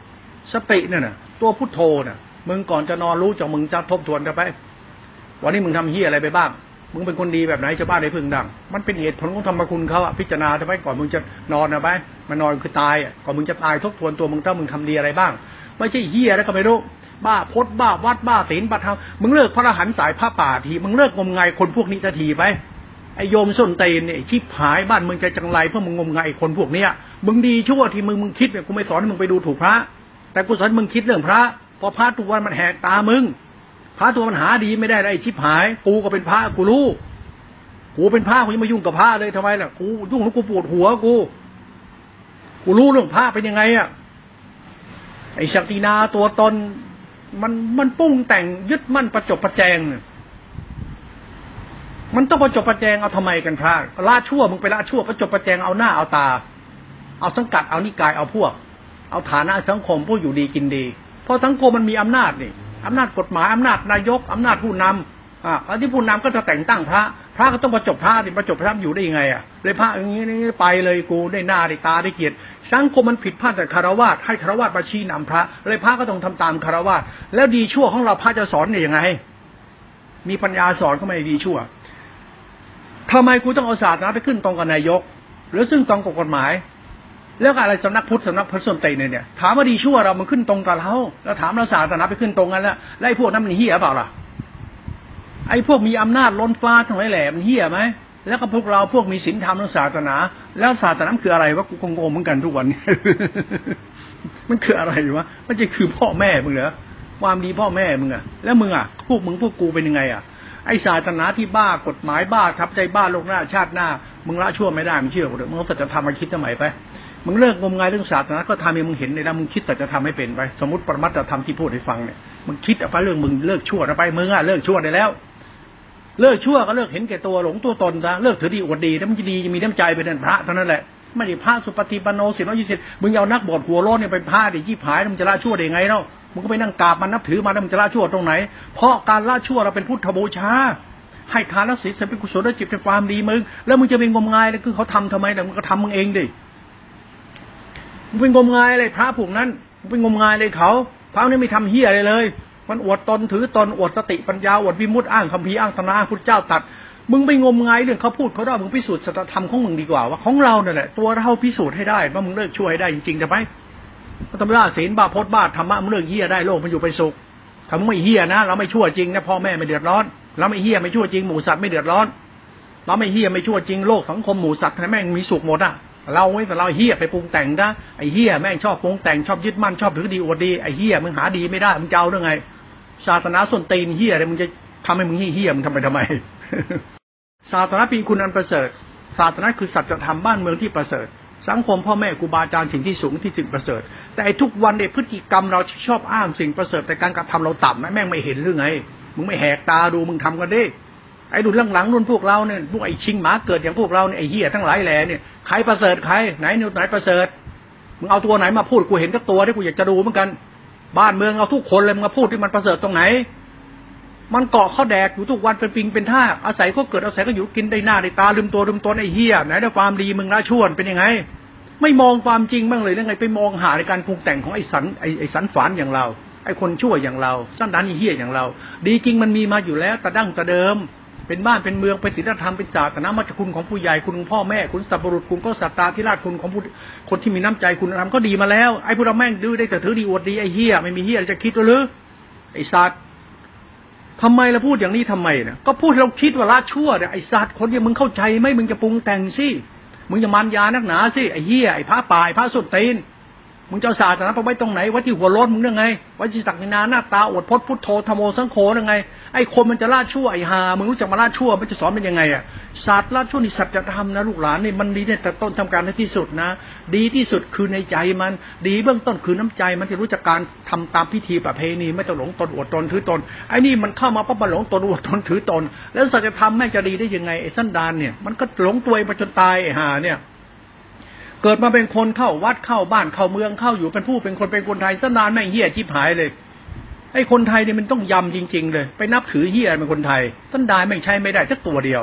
สติเนี่ยน่ะ ตัวพุทโธน่ะ มึงก่อนจะนอนรู้จักมึงจะทบทวนกันไป วันนี้มึงทำเหี้ยอะไรไปบ้าง มึงเป็นคนดีแบบไหนชาวบ้านได้พึงดัง มันเป็นเหตุผลของธรรมคุณเขาอะพิจารณาทำไมก่อนมึงจะนอนนะไปมานอนคือตายอะก่อนมึงจะตายทบทวนตัวมึงถ้ามึงทำดีอะไรบ้าง ไม่ใช่เหี้ยแล้วก็ไม่รู้ บ้าพดบ้าวัดบ้าศีลบ้าธรรมมึงเลิกพระรหันสายพระป่าทีมึงเลิกงมงายคนพวกนี้ทีไปไอโยมส้นเตนเนี่ยชิบหายบ้านมึงจะจังไรเพื่อมึงงมงายคนพวกเนี้ยมึงดีชั่วที่มึงมึงคิดเนี่ยกูไม่สอนให้มึงไปดูถูกพระ แต่กูสอนมึงคิดเรื่องพระพอพระทุกวันมันแหกตามึงพระตัวมันหาดีไม่ได้ไอชิบหาย กูก็เป็นพระกูรู้กูเป็นพระกูยังมายุ่งกับพระเลยทำไมล่ะกูยุ่งแล้วกูปวดหัวกู กูรู้เรื่องพระเป็นยังไงอะไอศักดินาตัวตน มันมันปุ้งแต่งยึดมั่นประจบประแจงเนี่ยมันต้องประจบประแจงเอาทำไมกันพระละชั่วมึงไปละชั่วประจบประแจงเอาหน้าเอาตา เอาสังกัดเอานิกายเอาพวก เอาฐานะสังคมผู้อยู่ดีกินดี เพราะสังคมมันมีอำนาจนี่อำนาจกฎหมายอำนาจนายกอำนาจผู้นำ อ่าแล้วที่ผู้นำก็จะแต่งตั้งพระ พระก็ต้องประจบพระดิประจบพระอยู่ได้ยังไงอะเลยพระอย่างนี้นี่ไปเลยกูได้หน้าได้ตาได้เกียรติสังคมมันผิดพลาดแต่คารวะให้คารวะมาชี้นำพระ เลยพระก็ต้องทำตามคารวะแล้วดีชั่วของเราพระจะสอนเนี่ยยังไง มีปัญญาสอนก็ไม่ดีชั่วทำไมกูต้องเอาศาสนาไปขึ้นตรงกับนายก หรือซึ่งตรงกับกฎหมายแล้วอะไรสำนักพุทธสำนักพระสนติเนี่ยถามว่าดีชั่วเรามันขึ้นตรงกับเราแล้วถามเราศาสนาไปขึ้นตรงกันแล้วแล้วไอ้พวกนั้นมันเหี้ยเปล่าล่ะ ไอ้พวกมีอำนาจล้นฟ้าทั้งหลายแหล่มันเหี้ยไหมแล้วก็พวกเราพวกมีศีลธรรมและศาสนา แล้วศาสนาคืออะไรวะกูคงงเหมือนกันทุกวันมันคืออะไรวะมันจะคือพ่อแม่มึงเหรอความดีพ่อแม่มึงอะแล้วมึงอะพวกมึงพวกกูเป็นยังไงอะไอ้ศาสนาที่บ้ากฎหมายบ้าทับใจบ้าโลกหน้าชาติหน้า มึงละชั่วไม่ได้มึงเชื่อกูเถอะมึงสัจธรรมมาคิดทำไมไปมึงเลิกงมงายเรื่องศาสนาก็ทำให้มึงเห็นในแล้วมึงคิดแต่จะทำให้เป็นไป สมมติปรมัตถธรรมที่พูดให้ฟังเนี่ยมึงคิดเอาไปเรื่องมึงเลิกชั่วไปมึงอะเลิกชั่วได้แล้ว เลิกชั่วก็เลิกเห็นแก่ตัวหลงตัวตนซะเลิกถือดีอวดดีแล้วมันจะดีจะมีน้ำใจเป็นพระเท่านั้นแหละไม่ได้พระสุปฏิปันโนสิน้อยยี่สิบมึงเอานักบวชหัวโลนเนี่ยไปพระดิยี่ผายมึงจะละชั่วได้ไงเนาะมึงก็ไปนั่งกราบมันนับถือมาแล้วมึงจะละชั่วตรงไหน เพราะการละชั่วเราเป็นพุทธบูชาให้ทานแล้วศีลเป็นกุศลจิตเป็นความดีมึงแล้วมึงจะเป็นงมงายแล้วคือเขาทำทำไมแต่มึงก็ทำมึงเองดิมึงเป็นงมงายเลยพระผูกนั้นมึงเป็นงมงายเลยเขาพระนี่ไม่ทำเฮียอะไรเลย มันอวดตนถือตนอวดสติปัญญาอวดวิมุตติอ้างคำพีอ้างธรรมะพุทธเจ้าตัด มึงไปงมงายเรื่องเขาพูดเขาได้มึงพิสูจน์สัจธรรมของมึงดีกว่าว่าของเราเนี่ยแหละตัวเราพิสูจน์ให้ได้ว่ามึงเลิกช่วยได้จริงๆจะไหมพระธรรมราศีลบาพจน์บาธรรมะมึงเลิกเฮียได้โลกมันอยู่เป็นสุขถ้ามึงไม่เฮียนะเราไม่ชั่วจริงนะพ่อแม่ไม่เดือดร้อนเราไม่เฮียไม่ชั่วจริงหมูสัตว์ไม่เดือดร้อนเราไม่เฮียไม่ชั่วจริงโลกสังคมหมูสัตว์แม่งมีสุขหมดอะเราไม่แต่เราเฮียไปปรุงแต่งนะไอ้เฮียแม่งชอบปรุงแต่งชอบยึดมั่นชอบถือดีอวดดีไอ้เฮียมึงหาดีไม่ได้มึงจะเอาได้ไง ศาสนาส่วนตีนเฮียอะไรมึงจะทำให้มึงเฮียมึงทำไปทำไม ศาสนาปีคุณอันประเสริฐ ศาสนาคือสัจธรรมบ้านเมืองที่ประเสริฐ สังคมพ่อแม่ครูบาอาจารย์สิ่งที่สูงที่สิ่งประเสริฐ แต่ทุกวันในพฤติกรรมเราชอบอ้างสิ่งประเสริฐแต่การกระทำเราต่ำแม่งไม่เห็นหรือไง มึงไม่แหกตาดูมึงทำกันดิไอ้ดุหลังๆนุ่นพวกเราเนี่ยพวกไอ้ชิงหมาเกิดอย่างพวกเราเนี่ยไอ้เหี้ยทั้งหลายแหล่เนี่ยใครประเสริฐใครไหนนิวไหนประเสริฐมึงเอาตัวไหนมาพูดกูเห็นกับตัวที่กูอยากจะดูเหมือนกัน บ้านเมืองเอาทุกคนเลยมึงมาพูดที่มันประเสริฐตรงไหน มันเกาะข้าแดกอยู่ทุกวันเป็นปิงเป็นท่าอาศัยก็เกิดอาศัยก็อยู่กินได้หน้าได้ตาลืมตัวลืมตนไอ้เหี้ยไหนได้ความดีมึงละชวนเป็นยังไง ไม่มองความจริงบ้างเลยยังไง ไปมองหาในการปรุงแต่งของไอ้สันไอ้ไอ้สันฝานอย่างเราไอ้คนชั่วอย่างเราสั้นดันไอ้เหี้ยอย่างเรา ดีจริงมันมีมาอยู่แล้วแต่ดั้งแต่เดิม เป็นบ้านเป็นเมืองเป็นศีลธรรมเป็นศาสนามาจากคุณของผู้ใหญ่คุณพ่อแม่คุณสัพบุรุษคุณก็สัตตาธิราชคุณของผู้คนที่มีน้ำใจคุณธรรมก็ดีมาแล้วไอ้พวกเราแม่งดื้อได้แต่ถือดีอวดดีไอ้เฮียไม่มีเฮียจะคิดหรือไอ้สัตว์ทำไมเราพูดอย่างนี้ทำไมนี่ยก็พูดเราคิดว่าละชั่วเนี่ยไอ้สัตว์คนที่มึงเข้าใจไหมมึงจะปรุงแต่งสิมึงจะมันยานักหนาสิไอ้เฮียไอ้พระป่ายพระสุดตีน มึงเจะศาสนาไปไว้ตรงไหนวัดที่หัวรถมึงยังไงวัดที่สักนาหน้าตาอดพจน์พุทโธธรรมโอสังโฆยังไงไอ้คนมันจะล่าชั่วไอ้หามึงรู้จักมาล่าชั่วมันจะสอนเป็นยังไงอะศาสตร์ล่าชั่วนี่สัจธรรมนะลูกหลานนี่มันดีเนี่ยแต่ต้นทำการในที่สุดนะ ดีที่สุดคือในใจมัน ดีเบื้องต้นคือน้ำใจมันจะรู้จักการทำตามพิธีประเพณีไม่ต้องหลงตนอวดตนถือตนไอ้นี่มันเข้ามาปั๊บมันหลงตนอวดตนถือตน แล้วสัจธรรมแม่จะดีได้ยังไงไอ้สันดานเนี่ยมันก็หลงตัวเองไปจนตายไอ้หาเนี่ย กิดมาเป็นคนเข้าวัดเข้าบ้านเข้าเมืองเข้าอยู่เป็นผู้เป็นคนเป็นคนไทยสนานไม่เหี้ยชิบหายเลยไอ้คนไทยเนี่ยมันต้องยำจริง ๆ เลย ไปนับถือเหี้ยเป็นคนไทยท่านดายไม่ใช่ไม่ได้สักตัวเดียว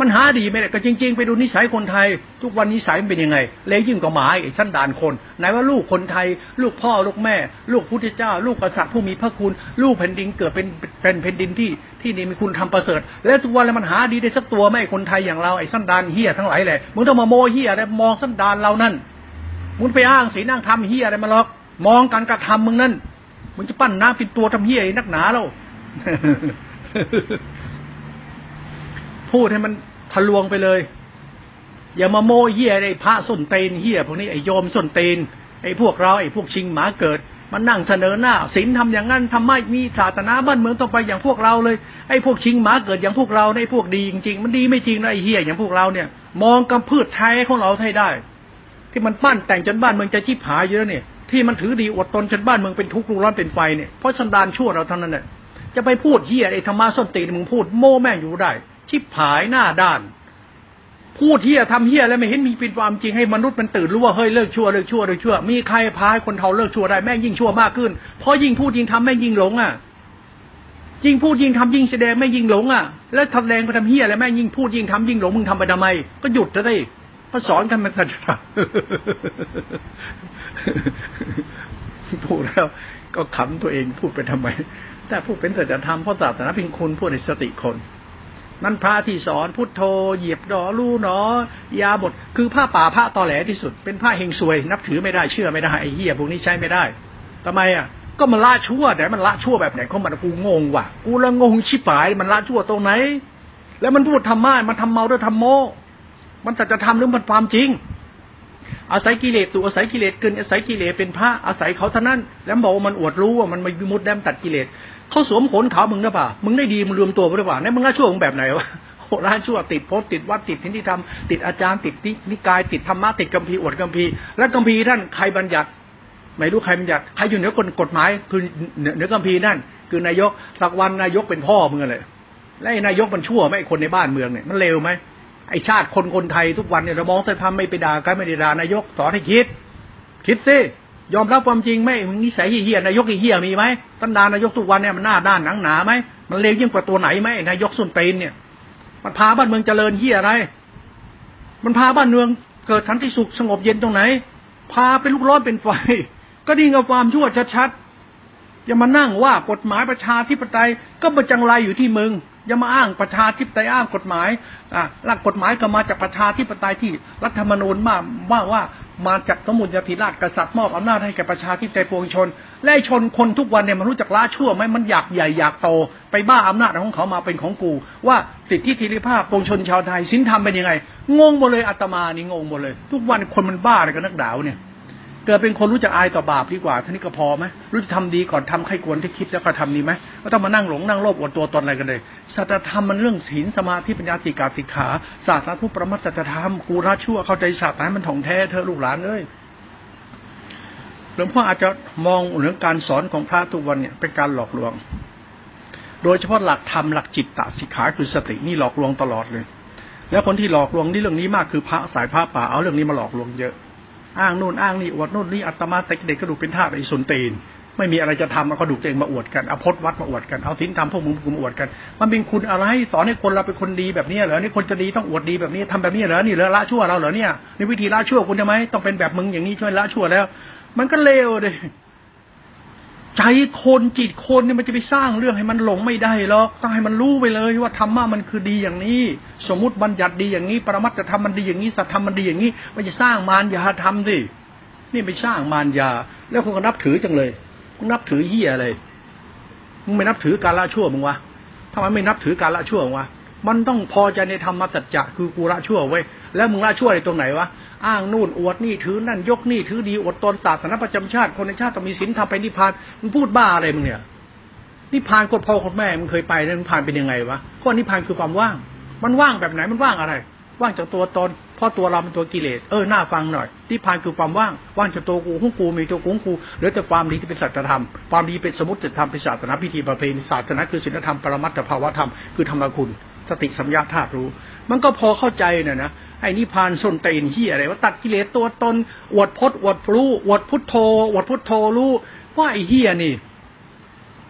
มันหาดีไม่ได้ก็จริง ๆ ไปดูนิสัยคนไทย ทุกวันนิสัยมันเป็นยังไง เลวยิ่งกว่าหมาไอ้ชั้นดานคนไหนว่าลูกคนไทย ลูกพ่อลูกแม่ ลูกพุทธเจ้า ลูกกษัตริย์ผู้มีพระคุณ ลูกแผ่นดินเกิดเป็นเป็นแผ่นดินที่ที่นี่มีคุณทำประเสริฐ แล้วทุกวันแล้วมันหาดีได้สักตัวไหมคนไทยอย่างเราไอ้ชั้นดานเหี้ยทั้งหลายแหละมึงต้องมาโมเหี้ยอะไรมองชั้นดานเรานั่นมึงไปอ้างสีนั่งทำเฮียอะไรมาหรอก มองการกระทำมึงนั่นมึงจะปั้นน้ำเป็นตัวทำเฮียนักหนาแล้ว พูดให้มันทะลวงไปเลย อย่ามาโม้เฮียไอ้พระส้นเตนเฮียพวกนี้ไอ้โยมส้นเตนไอ้พวกเราไอ้พวกชิงหมาเกิดมันนั่งเสนอหน้าศีลทำอย่างนั้นทำไม่มีศาสนาบ้านเมืองต้องไปอย่างพวกเราเลยไอ้พวกชิงหมาเกิดอย่างพวกเราไอ้พวกดีจริงๆมันดีไม่จริงนะไอ้เฮียอย่างพวกเราเนี่ย มองกำพืชไทยของเราให้ได้ ที่มันปั้นแต่งจนบ้านเมืองจะชิบหายอยู่แล้วเนี่ย ที่มันถือดีอวดตนจนบ้านเมืองเป็นทุกข์รุ่มร้อนเป็นไฟเนี่ยเพราะสันดานชั่วเราเท่านั้นเนี่ยจะไปพูดเหี้ยไอ้ธรรมะส้นตีนมึงพูดโม่แม่งอยู่ได้ ชิบหายหน้าด้าน พูดเหี้ยทำเหี้ยแล้วไม่เห็นมีเป็นความจริงให้มนุษย์มันตื่นรู้ว่าเฮ้ยเลิกชั่วเลิกชั่วเลิกชั่ว มีใครพายคนเทาเลิกชั่วได้แม่งยิ่งชั่วมากขึ้น เพราะยิ่งพูดยิ่งทำแม่งยิ่งหลงอะยิ่งพูดยิ่งทำยิ่งแสดงแม่ยิ่งหลงอะ แล้วทำแรงไปทำเหี้ยแล้วแม่งยิ่งพูดยิ่งทำยิ่งหลงมึงทำไปทำไม ก็หยุดจะได้เขาสอนกันมาสัจธรรมพูดแล้วก็ขำตัวเองพูดไปทำไม แต่พูดเป็นสัจธรรมเพราะศาสนาเป็นคุณพูดในสติคน นั่นพระที่สอนพุทโธเหยียบดอลู่เนอยาบทคือผ้าป่าผ้าตอแหลที่สุด เป็นผ้าเฮงซวย นับถือไม่ได้เชื่อไม่ได้ไอ้เหี้ยพวกนี้ใช้ไม่ได้ทำไมอะ ก็มันละชั่วแต่มันละชั่วแบบไหนเขามันกูงงว่ะกูละงงชิบหายมันละชั่วตรงไหน แล้วมันพูดทำมามันทำเมาด้วยทำโม มันจะจะทำหรือมันความจริง อาศัยกิเลสตัวอาศัยกิเลสเกินอาศัยกิเลสเป็นพระอาศัยเขาเท่านั้น แล้วบอกว่ามันอวดรู้ว่ามันมามุดแดมตัดกิเลส เขาสวมขนขาวมึงหรือเปล่ามึงได้ดีมึงรวมตัวหรือเปล่าในมึงล่าชั่วมึงแบบไหนวะโหล่าชั่วติดโพสติดวัดติดที่ที่ทำติดอาจารย์ติดนิกาย ติดธรรมะติดกัมพีอวดกัมพีแล้วกัมพีท่านใครบัญญัติไม่รู้ใครบัญญัติใครอยู่เหนือกฎกฎหมายคือเหนือกัมพีนั่น คือนายกสักวันนายกเป็นพ่อเมึงเลยแล้วนายกมันชั่วไหมคนในบ้านเมืองเนี่ยมันเลวไหมไอชาติคนคนไทยทุกวันเนี่ยเรามองแต่ทำไม่ไปด่ากันไม่ได้ด่านายกสอนให้คิด คิดสิ ยอมรับความจริงไหมมึงนิสัยเฮี้ยนายกเฮี้ยมีไหมท่านดานายกทุกวันเนี่ยมันหน้าด้านหนังหนาไหมมันเลวยิ่งกว่าตัวไหนไหมนายกสุนเตนเนี่ย มันพาบ้านเมืองเจริญเฮี้ยอะไร มันพาบ้านเมืองเกิดสันติสุขสงบเย็นตรงไหน พาเป็นลูกร้อนเป็นไฟก็ดีกับความชั่วชัดๆอย่ามานั่งว่ากฎหมายประชาธิปไตยก็ประจังไรอยู่ที่มึง อย่ามาอ้างประชาธิปไตยอ้างกฎหมายอะหลักกฎหมายก็มาจากประชาธิปไตยที่รัฐธรรมนูญมาว่าว่ามาจากสมุนยธิราชกษัตริย์มอบอำนาจให้แก่ประชาธิปไตยปวงชน และชนคนทุกวันเนี่ยมันรู้จักละชั่วไหมมันอยากใหญ่อยากโต ไปบ้าอำนาจของเขามาเป็นของกู ว่าสิทธิธิริภาพปวงชนชาวไทยสินธรรมเป็นยังไงงงหมดเลยอาตมานี่งงหมดเลย ทุกวันคนมันบ้าอะไรกันนักดาวเนี่ย เกิดเป็นคนรู้จักอายต่อบาปดีกว่าท่านี้ก็พอไหมรู้จะทำดีก่อนทำใครควรที่คิดแล้วก็ทำดีไหมไม่ต้องมานั่งหลงนั่งโลภอวดตัวตนอะไรกันเลยสัจธรรมมันเรื่องศีลสมาธิปัญญาสิกาสิกขาศาสตร์ผู้ประมาทสัจธรรมกูราชั่วเข้าใจศาสตร์นั้นมันถ่องแท้เธอลูกหลานเอ้ยหลวงพ่ออาจจะมองเรื่องการสอนของพระทุกวันเนี่ยเป็นการหลอกลวง โดยเฉพาะหลักธรรมหลักจิตตสิกขาคือสตินี่หลอกลวงตลอดเลย แล้วคนที่หลอกลวงนี่เรื่องนี้มากคือพระสายพระป่าเอาเรื่องนี้มาหลอกลวงเยอะ อ้างนู่นอ้างนี่อวดนู่นนี่อัตมาแต่เด็กกระดูกเป็นทาสไอ้สุนตีน ไม่มีอะไรจะทำเอากระดูกตัวเองมาอวดกันเอาพจนวัดมาอวดกันเอาศีลธรรมพวกมึงมาอวดกัน มันเป็นคุณอะไรสอนให้คนเราเป็นคนดีแบบนี้เหรอนี่คนจะดีต้องอวดดีแบบนี้ทำแบบนี้เหรอนี่เหรอละชั่วเราเหรอเนี่ยนี่วิธีละชั่วคุณจะไหมต้องเป็นแบบมึงอย่างนี้ช่วยละชั่วแล้ว มันก็เลวเลย ใจคนจิตคนเนี่ยมันจะไปสร้างเรื่องให้มันหลงไม่ได้หรอกต้องให้มันรู้ไปเลยว่าธรรมะมันคือดีอย่างนี้ สมมติบัญญัติดีอย่างนี้ ปรมัตถธรรมมันดีอย่างนี้สัตธรรมมันดีอย่างนี้มันจะสร้างมารยาธรรมสินี่ไปสร้างมารยา แล้วคุณก็นับถือจังเลยมึงนับถือเฮียอะไรมึงไม่นับถือการละชั่วมึงวะทำไมไม่นับถือการละชั่วมึงวะ มันต้องพอใจในธรรมสัจจะคือกูละชั่วไว้แล้วมึงละชั่วในตรงไหนวะอ้างนู่นอวดนี่ถือนั่นยกนี่ถือดีอดตนศาสนาประจำชาติคนในชาติต้องมีศีลทำไปนิพพานมึงพูดบ้าอะไรมึงเนี่ยนิพพานกดพ่อคนแม่มึงเคยไปนะนิพพานเป็นยังไงวะข้อนิพพานคือความว่าง มันว่างแบบไหนมันว่างอะไร ว่างจากตัวตนเพราะตัวเราเป็นตัวกิเลสเออหน้าฟังหน่อยนิพพานคือความว่างว่างจากตัวกูของกูมีตัวกูของกูเหลือแต่ความดีที่เป็นสัจธรรมความดีเป็นสมุติธรรมเป็นศาสนาพิธีประเพณีศาสนาคือศีลธรรมปรมัตถภาวธรรมคือธรรมคุณ สติสัมยาธาตุรู้ มันก็พอเข้าใจเนี่ยนะไอ้นิพานส้นตีนที่อะไรว่าตัดกิเลสตัวตนอวดพจน์อวดรู้อวดพุทโธอวดพุทโธรู้ว่าไอ้เฮียนี่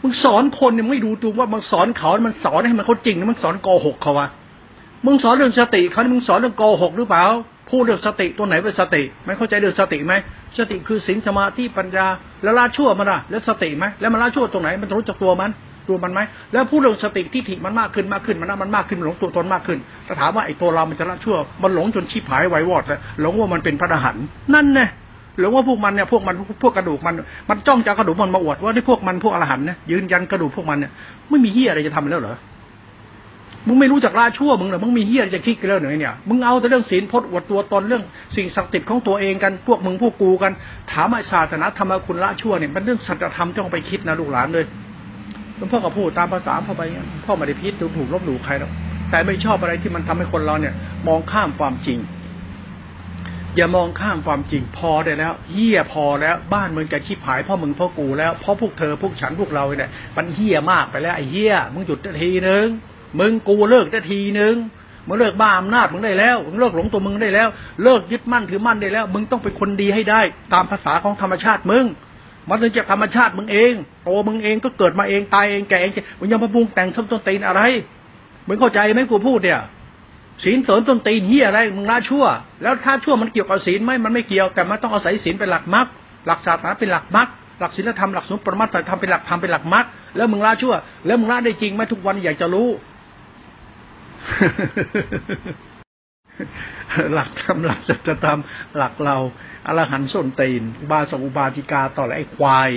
มึงสอนคนเนี่ยไม่ดูตัวว่ามึงสอนเขา มันสอนให้มันเขาจริงนะมึงสอนโกหกเขาวะมึงสอนเรื่องสติเขามึงสอนเรื่องโกหกหรือเปล่าพูดเรื่องสติตัวไหนเป็นสติไม่เข้าใจเรื่องสติไหมสติคือศีลสมาธิปัญญา แล้วละชั่วมันอะแล้วสติไหมแล้วมันละชั่วตรงไหนมันรู้จักตัวมัน ตัวมันไหมแล้วผู้ลงสติที่ถิมันมากขึ้นมากขึ้นมันมันมากขึ้นหลงตัวตนมากขึ้นถ้าถามว่าไอ้ตัวเรามันจะละชั่ว มันหลงจนชีพหายไววอดเลยหลงว่ามันเป็นพระอรหันต์นั่นไงหลงว่าพวกมันเนี่ยพวกมันพวกกระดูกมันมันจ้องจะกระดูกมันมาอวดว่าที่พวกมันพวกอรหันต์เนี่ยยืนยันกระดูกพวกมันเนี่ยไม่มีเฮียอะไรจะทำแล้วเหรอมึงไม่รู้จักละชั่วมึงเหรอมึงมีเฮียจะคิดกันแล้วเหรอเนี่ยมึงเอาแต่เรื่องศีลพจน์อวดตัวตนเรื่องสิ่งศักดิ์สิทธิ์ของตัวเองกันพวกมึงพวกกูกัน ถามไอ้ศาสนาธรรมคุณละชั่วเนี่ยมันเรื่องสัจธรรมต้องไปคิดนะลูกหลานเลย หลวงพ่อก็พูดตามภาษาพ่อไปพ่อไม่ได้พิษดูถูกลบหลู่ใครหรอกแต่ไม่ชอบอะไรที่มันทำให้คนเราเนี่ย มองข้ามความจริง อย่ามองข้ามความจริงพอได้แล้วเฮี้ยพอแล้วบ้านมึงจะชิบหายพ่อมึงพ่อกูแล้วเพราะพวกเธอพวกฉันพวกเราเนี่ยมันเฮี้ยมากไปแล้วไอ้เฮี้ยมึงหยุดทีนึงมึงกูเลิกทีนึงมึงเลิกบ้าอำนาจมึงได้แล้วมึงเลิกหลงตัวมึงได้แล้ว เลิกยึดมั่นถือมั่นได้แล้ว มึงต้องเป็นคนดีให้ได้ ตามภาษาของธรรมชาติมึง มันถึงจากธรรมชาติมึงเองโตมึงเองก็เกิดมาเองตายเองแก่เองมึงยังมาปรุงแต่งส้นต้นตีนอะไรมึงเข้าใจไหมกูพูดเนี่ยศีลเสริมต้นตีนเฮียอะไรมึงละชั่ว แล้วถ้าชั่วมันเกี่ยวกับศีลไหมมันไม่เกี่ยวแต่มันต้องอาศัยศีลเป็นหลักมรรคหลักศาสนาเป็นหลักมรรคหลักศีลธรรมหลักสมปรมัตถธรรมเป็นหลักธรรมเป็นหลักมรรคแล้วมึงละชั่ว แล้วมึงละได้จริงไหมทุกวันอยากจะรู้ หลักธรรมหลักสัจธรรมหลักเรา อรหันส้นตีนบาสอุบาติกาต่อและไอ้ควาย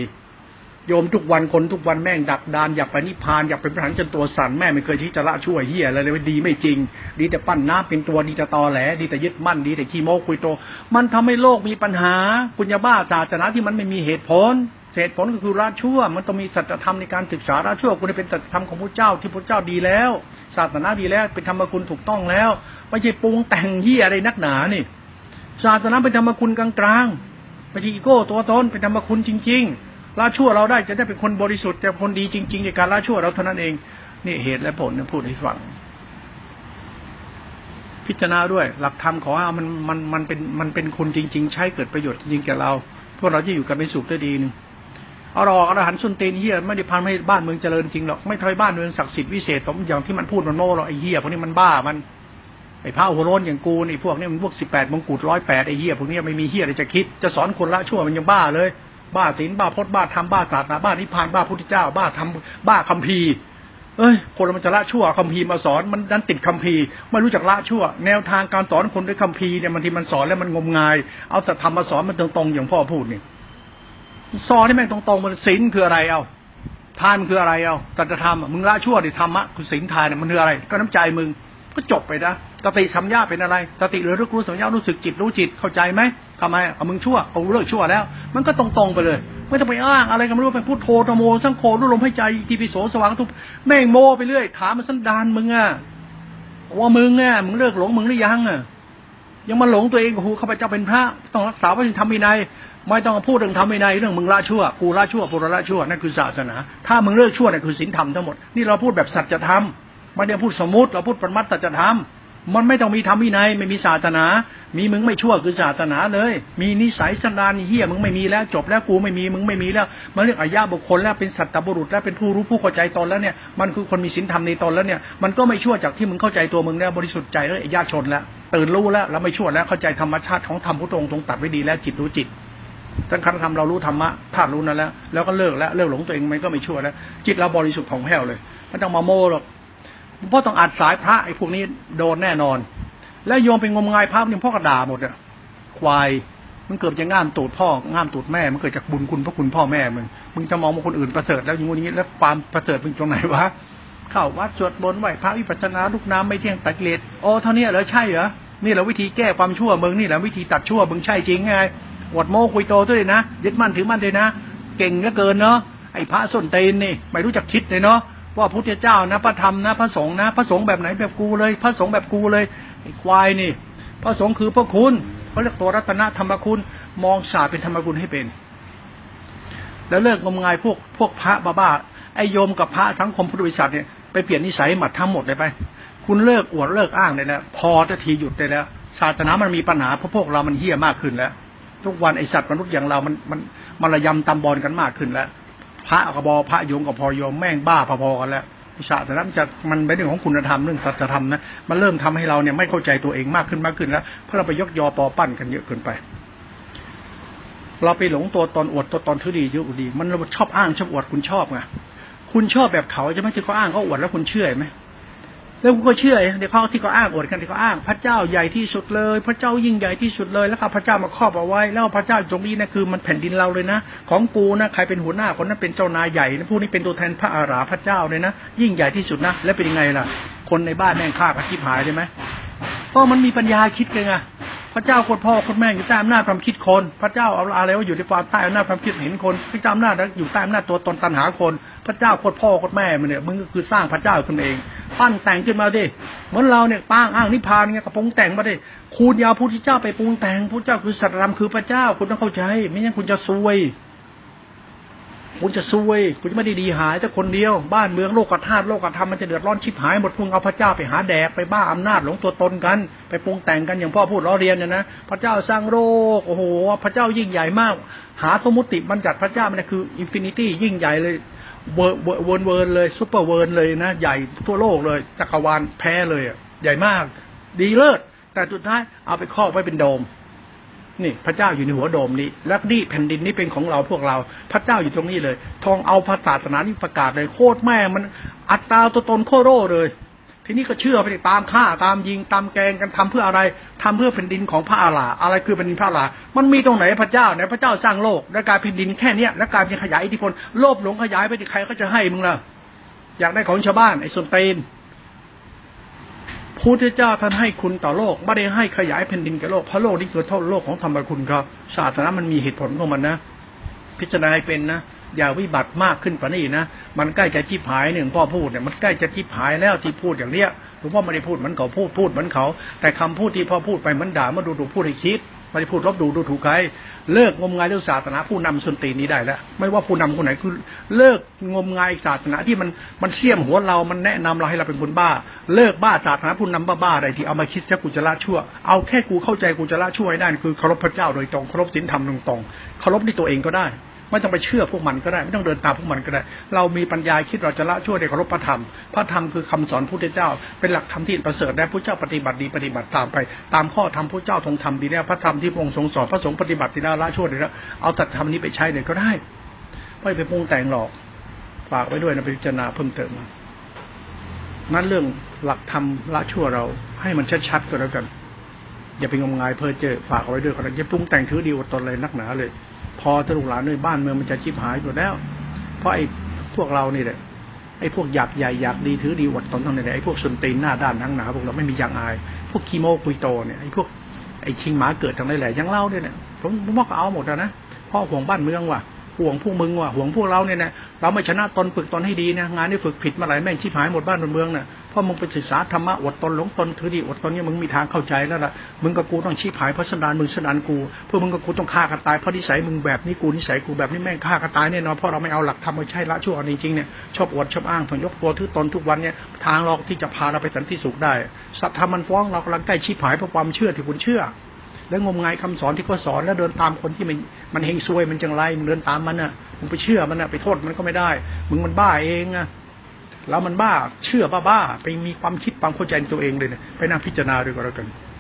โยมทุกวันคนทุกวันแม่งดักดานอยากไปนิพพานอยากเป็นพระหันจนตัวสั่นแม่ไม่เคยที่จะละช่วยเฮียอะไรเลยดีไม่จริง ดีแต่ปั้นน้ำเป็นตัวดีแต่ตอแหลดีแต่ยึดมั่นดีแต่ขี้โมคุยโต มันทำให้โลกมีปัญหากุญญาบ้าศาสนาที่มันไม่มีเหตุผลเหตุผลก็คือราชั่ว มันต้องมีสัจธรรมในการศึกษาราชั่วคุณเป็นสัจธรรมของพระเจ้าที่พระเจ้าดีแล้ว ศาสนาดีแล้วเป็นธรรมคุณถูกต้องแล้วไม่ใช่ปรุงแต่งเฮียอะไรนักหนานี่ ศาสนาเป็นธรรมคุณกลางๆไม่ใช่อีโก้ตัวตนเป็นธรรมคุณจริง ๆ ละชั่วเราได้จะได้เป็นคนบริสุทธิ์จะคนดีจริง ๆ ในการละชั่วเราเท่านั้นเองนี่เหตุและผลเนี่ยพูดให้ฟัง พิจารณาด้วย หลักธรรมขอให้มันมันมันเป็นมันเป็นคุณจริง ๆ ใช้เกิดประโยชน์จริงแก่เรา พวกเราจะอยู่กันเป็นสุขได้ดีหนึ่งเอาหรอกอรหันต์สุนเตนเฮียไม่ได้พันให้บ้านเมืองเจริญจริงหรอกไม่ทำให้บ้านเมืองศักดิ์สิทธิ์วิเศษสมอย่างที่มันพูดมันโม่หรอกไอ้เฮียพวกนี้มันบ้ามัน ไอ้พระหัวโล้นอย่างกูนี่พวกนี้มันพวกสิบแปดมงกุฎร้อยแปดไอ้เหี้ยพวกนี้ไม่มีเหี้ยอะไรจะคิด จะสอนคนละชั่วมันยังบ้าเลย บ้าศีลบ้าพจน์บ้าธรรมบ้าศาสนาบ้านิพพานบ้าพุทธเจ้า บ้าทำบ้าคัมภีร์เอ้ยคนมันจะละชั่วคัมภีร์มาสอนมันดันติดคัมภีร์ไม่รู้จักละชั่ว แนวทางการสอนคนด้วยคัมภีร์เนี่ยมันที่มันสอนแล้วมันงมงาย เอาสัตธรรมมาสอนมันตรงๆอย่างพ่อพูดเนี่ยสอนให้แม่งตรงๆมันศีลคืออะไรเอาทานคืออะไรเอาตัจธรรมมึงละชั่วดิธรรมะคือศีลทานเนี่ยมันคืออะไร ก็น้ำใจมึง ก็จบไปนะสติสัมยาเป็นอะไรสติหรือรู้รู้สัมยารู้สึกจิตรู้จิตเข้าใจไหมทำไมเอามึงชั่วเอาเลิกชั่วแล้ว มันก็ตรงๆไปเลย ไม่ต้องไปอ้างอะไรกันไม่รู้เป็นพูดโทตโมสังโฆรู้ลมให้ใจทีปิโสสว่างทุกแม่งโมไปเรื่อยถามมันสันดานมึงอะว่ามึงเนี่ยมึงเลิกหลงมึงหรือยังอะยังมาหลงตัวเองโอ้โหข้าพเจ้าเป็นพระต้องรักษาพระธรรมวินัยไม่ต้องพูดเรื่องทำวินัยเรื่องมึงละชั่วกูละชั่วปุรละชั่วนั่นคือศาสนา ถ้ามึงเลิกชั่วนั่นคือศีลธรรมทั้งหมดนี่เราพูดแบบสัจธรรม ไม่ได้พูดสมมติเราพูดปรมัตสัจธรรมมันไม่ต้องมีธรรมวินัยไม่มีศาสนา มีมึงไม่ชั่วคือศาสนาเลย มีนิสัยสันดานเฮี้ยมึงไม่มีแล้ว จบแล้วกูไม่มีมึงไม่มีแล้วมันเรื่องอายาบุคคลแล้วเป็นสัตตบุรุษแล้วเป็นผู้รู้ผู้เข้าใจตนแล้วเนี่ยมันคือคนมีศีลธรรมในตนแล้วเนี่ยมันก็ไม่ชั่วจากที่มึงเข้าใจตัวมึงแล้วบริสุทธิ์ใจแล้วญาติชนแล้วตื่นรู้แล้วเราไม่ชั่วแล้วเข้าใจธรรมชาติของธรรมพุทธองค์ทรงตัดไว้ดีแล้วจิตรู้จิตทั้งคันธรรมเรารู้ธรรมะธาตุรู้นั่นแล้วแล้วก็เลิกแล้วเลิกหลงตัวเองมันก็ไม่ชั่วแล้วจิตเราบริสุทธิ์ของแผ้วเลยไม่ต้องมาโม่หรอก พราะต้องอัดสายพระไอ้พวกนี้โดนแน่นอน แล้วโยมเป็นงมงายพระนี่พ่อกระดาหมดอะควายมันเกิดจะง่ามตูดพ่อง่ามตูดแม่ มันเกิดจากบุญคุณพระคุณพ่อแม่มึงมึงจะมองว่าคนอื่นประเสริฐแล้วอย่างนี้แล้วความประเสริฐมึงตรงไหนวะเข้าวัดสวดมนต์ไหวพระวิปัสสนาลูกน้ำไม่เที่ยงตัดเลดโอ้เท่านี้เหรอใช่เหรอนี่แหละวิธีแก้ความชั่วมึงนี่แหละวิธีตัดชั่วมึงใช่จริงไงอดโมคุยโตด้วยนะยึดมั่นถือมั่นเลยนะ เก่งเหลือเกินเนาะไอ้พระส้นเตนนี่ไม่รู้จักคิดเลยเนาะ ว่าพุทธเจ้านะพระธรรมนะพระสงฆ์นะพระสงฆ์แบบไหนแบบกูเลย พระสงฆ์แบบกูเลยไอ้ควายนี่ พระสงฆ์คือพระคุณเขาเรียกตัวรัตนธรรมคุณมองศาสตร์เป็นธรรมคุณให้เป็น แล้วเลิกงมงายพวกพวกพระบ้าๆไอโยมกับพระสังคมพุทธบริษัทเนี่ยไปเปลี่ยนนิสัยหมัดทั้งหมดเลยไป คุณเลิกอวดเลิกอ้างเลยแล้วพอจะทีหยุดได้แล้วศาสนามันมีปัญหาเพราะพวกเรามันเฮี้ยมากขึ้นแล้ว ทุกวันไอสัตว์มนุษย์อย่างเรามันมันมันระยำตำบอลกันมากขึ้นแล้ว พระกบพระยงกับพอยมแม่งบ้าพอๆกันแล้วศาสนาจะมันเป็นเรื่องของคุณธรรมเรื่องสัจธรรมนะมันเริ่มทำให้เราเนี่ยไม่เข้าใจตัวเองมากขึ้นมากขึ้นแล้วเพราะเราไปยกยอปอปั้นกันเยอะเกินไป เราไปหลงตัวตนอวดตัวตนทุดีเยอะดี มันเราชอบอ้างชอบอวดคุณชอบไงคุณชอบแบบเขาจะไม่ที่เขาอ้างเขาอวดแล้วคุณเชื่อไหม แล้วกูก็เชื่อเดี๋ยวเขาที่เขาอ้างอวดกันที่เขาอ้าง พระเจ้าใหญ่ที่สุดเลย พระเจ้ายิ่งใหญ่ที่สุดเลย แล้วก็พระเจ้ามาครอบเอาไว้ แล้วพระเจ้าตรงนี้นะคือมันแผ่นดินเราเลยนะ ของกูนะใครเป็นหัวหน้าคนนั้นเป็นเจ้านายใหญ่นะผู้นี้เป็นตัวแทนพระอาราพระเจ้าเลยนะยิ่งใหญ่ที่สุดนะแล้วเป็นยังไงล่ะ คนในบ้านแม่งฆ่ากันที่หายใช่ไหมเพราะมันมีปัญญาคิดกันไง พระเจ้าโคตรพ่อโคตรแม่อยู่ใต้อำนาจความคิดคน พระเจ้าเอาอะไรว่าอยู่ในความใต้อำนาจความคิดเห็นคนพระเจ้าอำนาจอยู่ใต้อำนาจตัวตนตันหาคน พระเจ้าโคตรพ่อโคตรแม่มันเนี่ยมึงก็คือสร้างพระเจ้าคนเองปั้นแต่งขึ้นมาดิเหมือนเราเนี่ยป้างอ้างนิพพานเงี้ยกระปรุงแต่งมาดิคุณยาวพุทธเจ้าไปปรุงแต่งพุทธเจ้าคือสัตธรรมคือพระเจ้าคุณต้องเข้าใจ ไม่งั้นคุณจะซวย คุณจะซวยคุณจะไม่ได้ดีหายแต่คนเดียวบ้านเมืองโลกธาตุโลกธรรมมันจะเดือดร้อนชิบหายหมดพุ่งเอาพระเจ้าไปหาแดกไปบ้าอำนาจหลงตัวตนกัน ไปปรุงแต่งกันอย่างพ่อพูดล้อเรียนเนี่ยนะพระเจ้าสร้างโลกโอ้โหพระเจ้ายิ่งใหญ่มาก หาสมมุติบัญญัติพระเจ้ามันคือ infinity ยิ่งใหญ่เลยเวอร์เวอร์เวอร์เลยซูเปอร์เวอร์เลยนะใหญ่ทั่วโลกเลยจักรวาลแพ้เลยอะใหญ่มาก ดีเลิศแต่สุดท้ายเอาไปครอบไว้เป็นโดม นี่พระเจ้าอยู่ในหัวโดมนี้ แล้วนี่แผ่นดินนี้เป็นของเราพวกเรา พระเจ้าอยู่ตรงนี้เลย ทองเอาพระศาสนานี่ประกาศเลยโคตรแม่มันอัตตาตัวตนโคตรๆเลย ทีนี้ก็เชื่อไปตามฆ่าตามยิงตามแกงกันทำเพื่ออะไรทำเพื่อแผ่นดินของพระอาลาอะไรคือแผ่นดินพระอาลามันมีตรงไหนพระเจ้าเนี่ยพระเจ้าสร้างโลกและการแผ่นดินแค่เนี้ยและการมีขยายอิทธิพลโลภหลงขยายไปที่ใครก็จะให้มึงล่ะอยากได้ของชาวบ้านไอ้ส่วนเตน พุทธเจ้าท่านให้คุณต่อโลก ไม่ได้ให้ขยายแผ่นดินกับโลกเพราะโลกนี้คือเท่าโลกของธรรมคุณครับศาสนามันมีเหตุผลของมันนะ พิจารณาให้เป็นนะอย่าวิบัติมากขึ้นกว่านี้นะ มันใกล้จะจิบหายหนึ่งพ่อพูดเนี่ยมันใกล้จะจิบหายแล้วที่พูดอย่างเนี้ยหลวงพ่อไม่ได้พูดเหมือนเขาพูดพูดเหมือนเขา แต่คำพูดที่พ่อพูดไปมันด่ามาดูดูพูดให้คิด ไม่ได้พูดลบดูดูถูกใคร เลิกงมงายเรื่องศาสนาผู้นำสุนตีนี้ได้แล้ว ไม่ว่าผู้นำคนไหนคือ เลิกงมงายศาสนาที่มันมันเสี่ยมหัวเรามันแนะนำเราให้เราเป็นคนบ้า เลิกบ้าศาสนาผู้นำบ้าๆอะไรที่เอามาคิดซะกูจะละชั่ว เอาแค่กูเข้าใจกูจะละชั่วให้ได้คือเคารพพระเจ้าโดยตรงเคารพศีลธรรมตรงๆเคารพในตัวเองก็ได้ ไม่ต้องไปเชื่อพวกมันก็ได้ ไม่ต้องเดินตามพวกมันก็ได้ เรามีปัญญาคิดเราจะละชั่วในเคารพพระธรรม พระธรรมคือคำสอนพุทธเจ้า เป็นหลักธรรมที่ประเสริฐและพระเจ้าปฏิบัติดีปฏิบัติตามไป ตามข้อธรรมพระเจ้าทรงทำดีแล้วพระธรรมที่พระองค์ทรงสอนพระสงฆ์ปฏิบัติดีแล้วละชั่วดีแล้วเอาตัดธรรมนี้ไปใช้เลยก็ได้ไม่ไปปรุงแต่งหรอกฝากไว้ด้วยนะพิจารณาเพิ่มเติมนั่นเรื่องหลักธรรมละชั่วเราให้มันชัดๆก็แล้วกัน อย่าไปงมงายเพ้อเจอฝากไว้ด้วยคนอย่าปรุงแต่งถือดีอดตนเลยนักหนาเลย พอตลุกหลานด้วยบ้านเมืองมันจะชิบหายหมดแล้ว เพราะไอ้พวกเรานี่แหละไอ้พวกอยากใหญ่อยากดีถือดีอดตนทั้งนั้นไอ้พวกสุนตีนหน้าด้านทั้งหนาพวกเราไม่มีอย่างอาย พวกคีโมคุยโตเนี่ยไอ้พวกไอ้ชิงหมาเกิดทั้งนั้นแหละยังเล่าเนี่ยผมผมว่าเอาหมดแล้วนะพ่อห่วงบ้านเมืองว่ะ ห่วงพวกมึงว่ะห่วงพวกเราเนี่ยนะเราไม่ชนะตนฝึกตนให้ดีนะงานนี้ฝึกผิดมาหลายแม่งชิบหายหมดบ้านหมดเมืองน่ะเพราะมึงไปศึกษาธรรมะอดตนหลงตนถือดีอดตนเนี่ยมึงมีทางเข้าใจแล้วล่ะมึงกับกูต้องชี้ผายเพราะสันดานมึงสันดานกูเพื่อมึงกับกูต้องฆ่ากันตายเพราะนิสัยมึงแบบนี้กูนิสัยกูแบบนี้แม่งฆ่ากันตายแน่นอนเพราะเราไม่เอาหลักธรรมมาใช้ละชั่วจริงเนี่ยชอบอวดชอบอ้างถอยยกตัวถือตนทุกวันเนี่ยทางเราที่จะพาเราไปสันติสุขได้สัตธรรมมันฟ้องเรากำลังใกล้ชี้ผายเพราะความเชื่อที่คุณเชื่อ แล้วงมงายคำสอนที่เขาสอนแล้วเดินตามคนที่มันมันเฮงซวยมันจังไรมึงเดินตามมันน่ะมึงไปเชื่อมันน่ะไปโทษมันก็ไม่ได้ มึงมันบ้าเองอะแล้วมันบ้าเชื่อบ้าบ้าไปมีความคิดความเข้าใจตัวเองเลยเนี่ยไปนั่งพิจารณาด้วยก็แล้วกัน